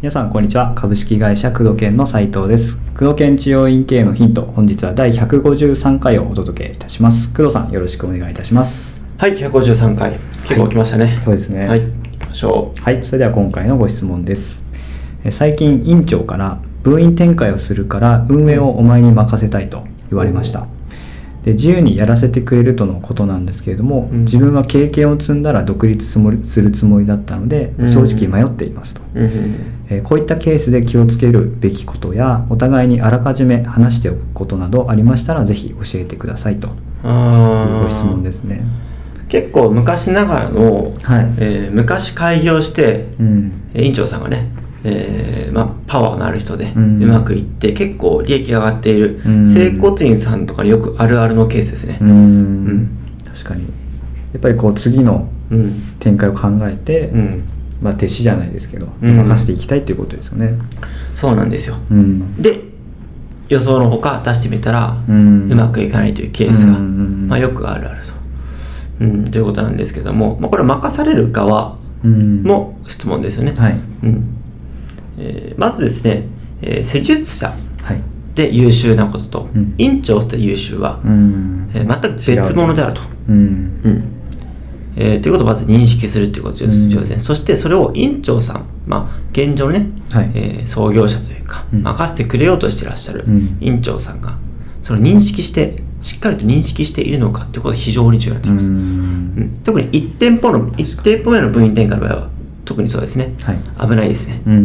皆さんこんにちは株式会社工藤研の斉藤です工藤研治療院経営のヒント本日は第153回をお届けいたします工藤さんよろしくお願いいたしますはい、153回。結構来ましたね。そうですねはい、行きましょはい、それでは今回のご質問です。え最近院長から分院展開をするから運営をお前に任せたいと言われました。で自由にやらせてくれるとのことなんですけれども、うん。自分は経験を積んだら独立するつもりだったのでうん。正直迷っていますと、う。うん。えーこういったケースで気をつけるべきことやお互いにあらかじめ話しておくことなどありましたらぜひ教えてくださいというあご質問ですね。結構昔ながらの、はい。えー昔開業して、うん。えー院長さんがね、えーまあ、パワーのある人でううんまくいって、結構利益が上がっている、うん整骨院さんとかによくあるあるのケースですねう。んうん確かにやっぱりこう次のうん。展開を考えて、うん。まあ、弟子じゃないですけど、うん任せていきたいということですよね。そうなんですよ。うんで、予想のほか出してみたら、ううんまくいかないというケースが、うんまあ、よくあるあると。うん、ということなんですけども、まあ、これは任される側うんの質問ですよね。はいうんえーまずですね、えー施術者はい。で優秀なことと、うん。院長と優秀は、うん。えー全く別物であると。うん。うん。えーということをまず認識するということです,、うん。ですね。そしてそれを院長さん、まあ、現状のね、はい。えー創業者というか、うん。任せてくれようとしてらっしゃるうん。院長さんが、それを認識して、しっかりと認識しているのかということが非常に重要になってきます。うん。うん。特に1店舗の1店舗目の部員展開の場合は特にそうですね、はい。危ないですね、うんう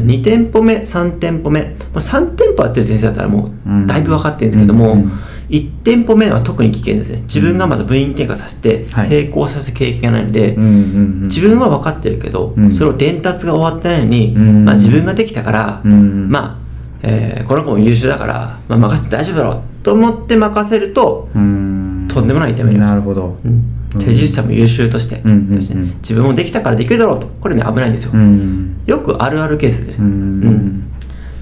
ん2店舗目3店舗目。もう3店舗やってる先生だったらもうん。うだいぶ分かってるんですけども、うんうん1店舗目は特に危険ですね。自分がまだ部員展開させてはい。成功させる経験がないので、うんうんうん自分は分かってるけど、うん。それを伝達が終わってないのに、うんまあ、自分ができたから、うんまあ、えーこの子も優秀だから、まあ、任せて大丈夫だろうと思って任せると、うん。とんでもない痛みがなるほど。うん手術者も優秀として、自分もできたからできるだろうと。これね危ないんですよ、うん。よくあるあるケースでうんうん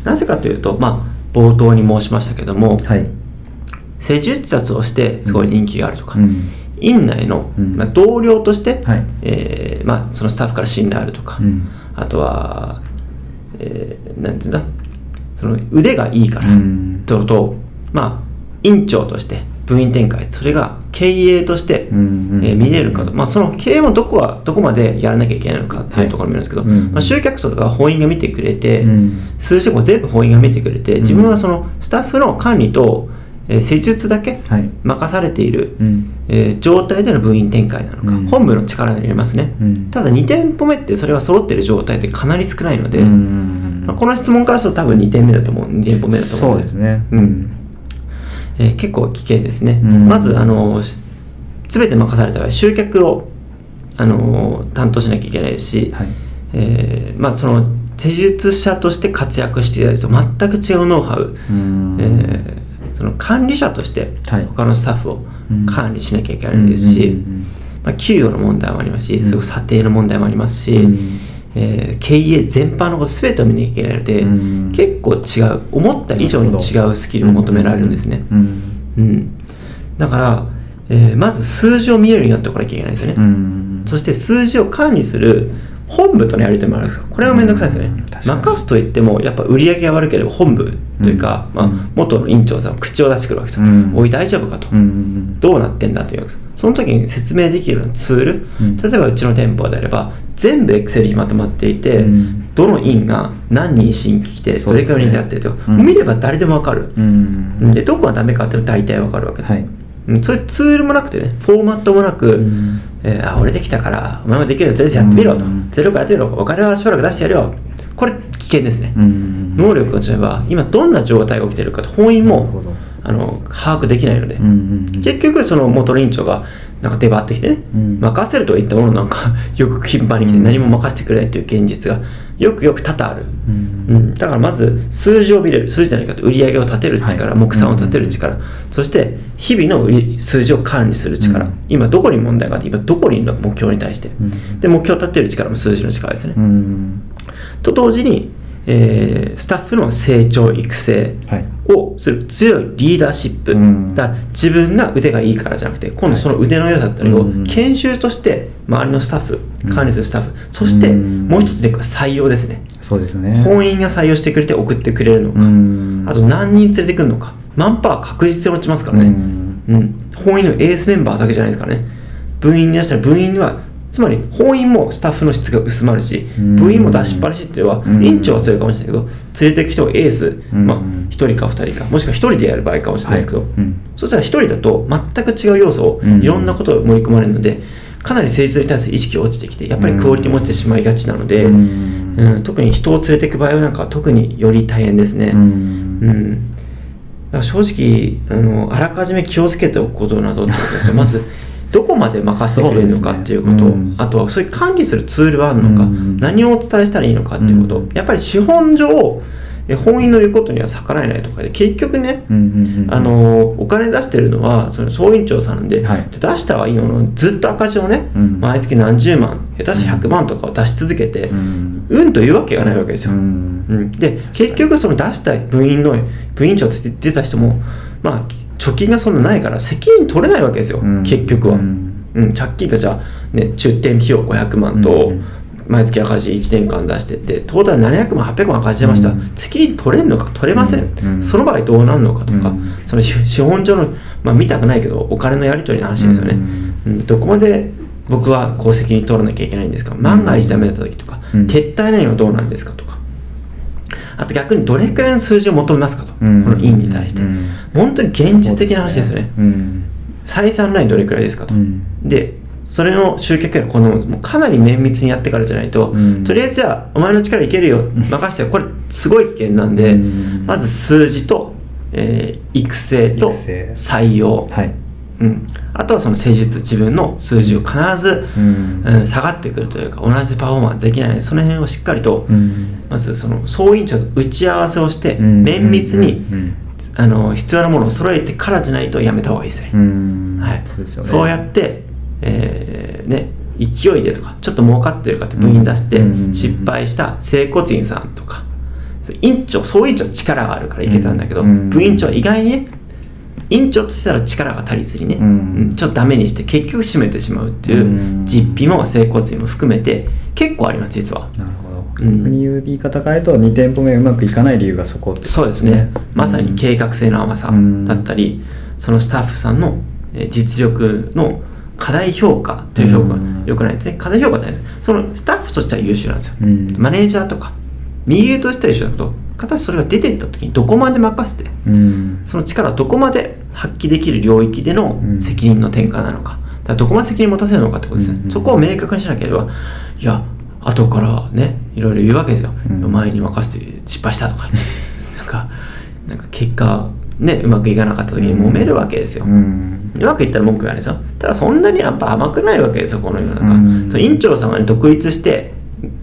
なぜかというとまあ冒頭に申しましたけども、はい。施術者としてすごい人気があるとか、うん。院内の、うん。まあ、同僚として、はい。えーまあ、そのスタッフから信頼あるとか、うん。あとは、えーなんていうんだ？その腕がいいから、うん。とのとまあ院長として部員展開それが経営として、えー見れるかと、まあ、その経営もどこはどこまでやらなきゃいけないのかっていうところも見るんですけど、まあ、集客とかが法院が見てくれて、うん。数字も全部法院が見てくれて自分はそのスタッフの管理と、えー施術だけはい。任されている、うん。えー状態での部員展開なのか、うん。本部の力になりますね、うん。ただ2店舗目ってそれが揃ってる状態ってかなり少ないので、うんまあ、この質問からすると多分2点目だと思う。2店舗目だと思そうですね。うんえー結構危険ですね、うん。まずあのし全て任された場合集客をあの担当しなきゃいけないし、はい。えーまあ、その施術者として活躍していたりと全く違うノウハウ、うん。えーその管理者としてはい。他のスタッフをうん。管理しなきゃいけないですし、うんうんまあ、給与の問題もありますし、うん。すごい査定の問題もありますし、うんえー経営全般のこと全てを見なきゃいけないので、うん。結構違う思った以上に違うスキルを求められるんですね、うん。うん。だから、えーまず数字を見えるようになっておかなきゃいけないですよね、うん。そして数字を管理する本部とのやり取りもあるんですよ。これが面倒くさいですよね、任すといってもやっぱ売り上げが悪ければ本部というか、まあ元の院長さんは口を出してくるわけですよ、うん。おい大丈夫かと、うんどうなってんだというその時に説明できるようなツール、うん。例えばうちの店舗であれば全部エクセルにまとまっていて、うん。どの院が何人新規来てどれくらいの人やってるとか、うん。見れば誰でも分かる、うん。でどこがダメかっていうの大体分かるわけです、はい。うん。そういうツールもなくてねフォーマットもなく、うん。えーあ俺できたからお前もできるよとりあえずやってみろと、うん。ゼロからやってみろお金はしばらく出してやるよこれ危険ですね、うん。能力が違えば今どんな状態が起きてるかと本院もあの把握できないので、結局その元院長がなんか出張ってきてね、うん。任せるとは言ったものなんか よく頻繁に来て何も任せてくれないという現実がよくよく多々ある、うん。うん、だからまず数字を見れる。数字じゃないかと売り上げを立てる力、はい。目算を立てる力、そして日々の売り数字を管理する力、うん。今どこに問題があって今どこにいるのか目標に対して、うん。で目標を立てる力も数字の力ですね、うんと同時に、えースタッフの成長育成はい。をする強いリーダーシップ、うん。だから自分が腕がいいからじゃなくて今度その腕の良さだったりをうん。研修として周りのスタッフうん管理するスタッフ、そしてうんもう一つで採用ですね。そうですね。本員が採用してくれて送ってくれるのか、うん。あと何人連れてくるのか。マンパワー確実に落ちますからね、うん。うん、本院のエースメンバーだけじゃないですからね。部員に出したら部員にはつまり本院もスタッフの質が薄まるしうん。部員も出しっぱなしっていうのはうん。院長は強いかもしれないけど連れていく人がエース、うん。まあ、1人か2人かもしくは1人でやる場合かもしれないですけど、はいうん。そしたら1人だと全く違う要素をうん。いろんなことを盛り込まれるのでかなり成長に対する意識が落ちてきてやっぱりクオリティも落ちてしまいがちなので、うん。うん特に人を連れていく場合はなんか特により大変ですね。うん。うん。だから正直あのあらかじめ気をつけておくことなどってことですよ。まずどこまで任せてくれるのかっていうこと。ね。うん。あとはそういう管理するツールはあるのか、うん。何をお伝えしたらいいのかっていうこと、うんやっぱり資本上え本院の言うことには逆らえないとかで結局ね、あのお金出してるのはその総員長さんで、はい。出したはいいののずっと赤字をね、うん。毎月何十万下手して100万とかを出し続けて、うん。うんというわけがないわけですよ、うん。うん、で結局その出した部員の部員長として出た人もまあ貯金がそんなないから責任取れないわけですよ、うん。結局は、ううんん借金がじゃあ、ね、出店費用500万と、うん。毎月赤字1年間出してってトータル700万800万赤字出ました、うん。責任取れるのか取れません、うん。その場合どうなるのかとか、うん。その資資本上の、まあ、見たくないけどお金のやり取りの話ですよね、うん。どこまで僕はこう責任取らなきゃいけないんですか。万が一ダメだった時とか、うん。撤退ラインはどうなんですかとかあと逆にどれくらいの数字を求めますかと、うん。この院に対して、うん。本当に現実的な話ですよね。うん。採算ラインどれくらいですかと、うん。でそれの集客やこのかなり綿密にやってからじゃないと、うん。とりあえずじゃあお前の力いけるよ。任せてよ。これすごい危険なんで、うん。まず数字と、えー育成と採用、はいうん、あとはその施術自分の数字を必ず、うん。うん下がってくるというか同じパフォーマンスできないのでその辺をしっかりと、うん。まずその総員長と打ち合わせをして、うん。綿密に、うん。あの必要なものを揃えてからじゃないとやめた方がいいですね、うん。はい、そうね。そうやって、えーね、勢いでとかちょっと儲かってるかって部員出して、うん。失敗した整骨院さんとか院長総院長は力があるからいけたんだけど、うん。部員長は意外にね院長としたら力が足りずにね、うん。うんちょっとダメにして結局締めてしまうっていううん。実費も整骨院も含めて結構あります実は。なるほど。うん。逆に言う言い方変えると2店舗目うまくいかない理由がそこってそうですね、まさに計画性の甘さうん。だったり、そのスタッフさんのえー実力の課題評価という評価うん。よくないですね。課題評価じゃないです。そのスタッフとしては優秀なんですよ、うん。マネージャーとか右上としては優秀だけど形それが出ていった時にどこまで任せてうん。その力をどこまで発揮できる領域でのうん。責任の転換なのか。だどこまで責任を持たせるのかってことですね、うん。そこを明確にしなければいや後からねいろいろ言うわけですよ、うん。前に任せて失敗したとか。なんかなんか結果ねうまくいかなかった時に揉めるわけですよ、うん。うまくいったら文句言わないですよ。ただそんなにやっぱ甘くないわけですよこの世の中、うん。その院長さんがね独立して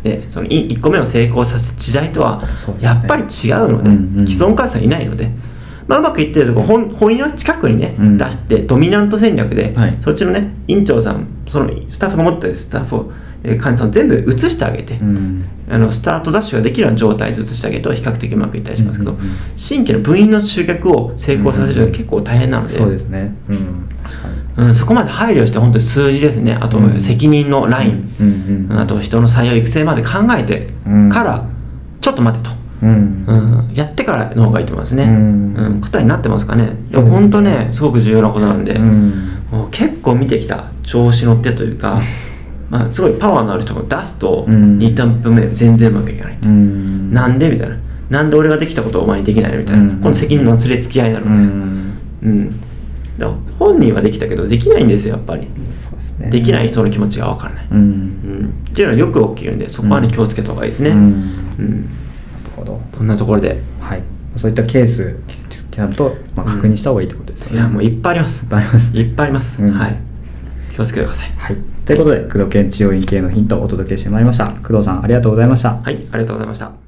ね、その1個目を成功させ時代とはやっぱり違うので、うんうん既存会社いないので、まあ、うまくいってるとこ本本院の近くにね、うん。出してドミナント戦略で、はい。そっちのね院長さんそのスタッフが持ってるスタッフを、えー患者さんを全部移してあげて、うん。あのスタートダッシュができるような状態で移してあげると比較的うまくいったりしますけど、うんうんうん。新規の部員の集客を成功させるのは結構大変なので、そうですね。うんうん、そこまで配慮して本当に数字ですね。あとうん。責任のライン、うんうんあと人の採用育成まで考えてうん。から、ちょっと待てと、うん。うん、やってからの方がいいと思いますね、うん。うん答えになってますかね。すね。も本当ねすごく重要なことなんで、うん。もう結構見てきた調子乗ってというか まあすごいパワーのある人が出すとうん。2タンプ目全然うまくいかないと、うん。なんでみたいな。なんで俺ができたことをお前にできないのみたいな、うん。この責任の連れ付き合いになるうんですよ、ん。うん。だから本人はできたけどできないんですよやっぱり。そうですね。できない人の気持ちがわからない、ううん。ん、っていうのはよく起きるんでそこはね、うん。気をつけた方がいいですね、ううん。んなるほど。こんなところで。はい。そういったケースちゃんとまあ確認した方がいいってことですよね。いやもういっぱいあります。いっぱいあります。いっぱいあります、うん。はい。気をつけてください。はい。ということで工藤研治療院系のヒントをお届けしてまいりました。工藤さんありがとうございました。はいありがとうございました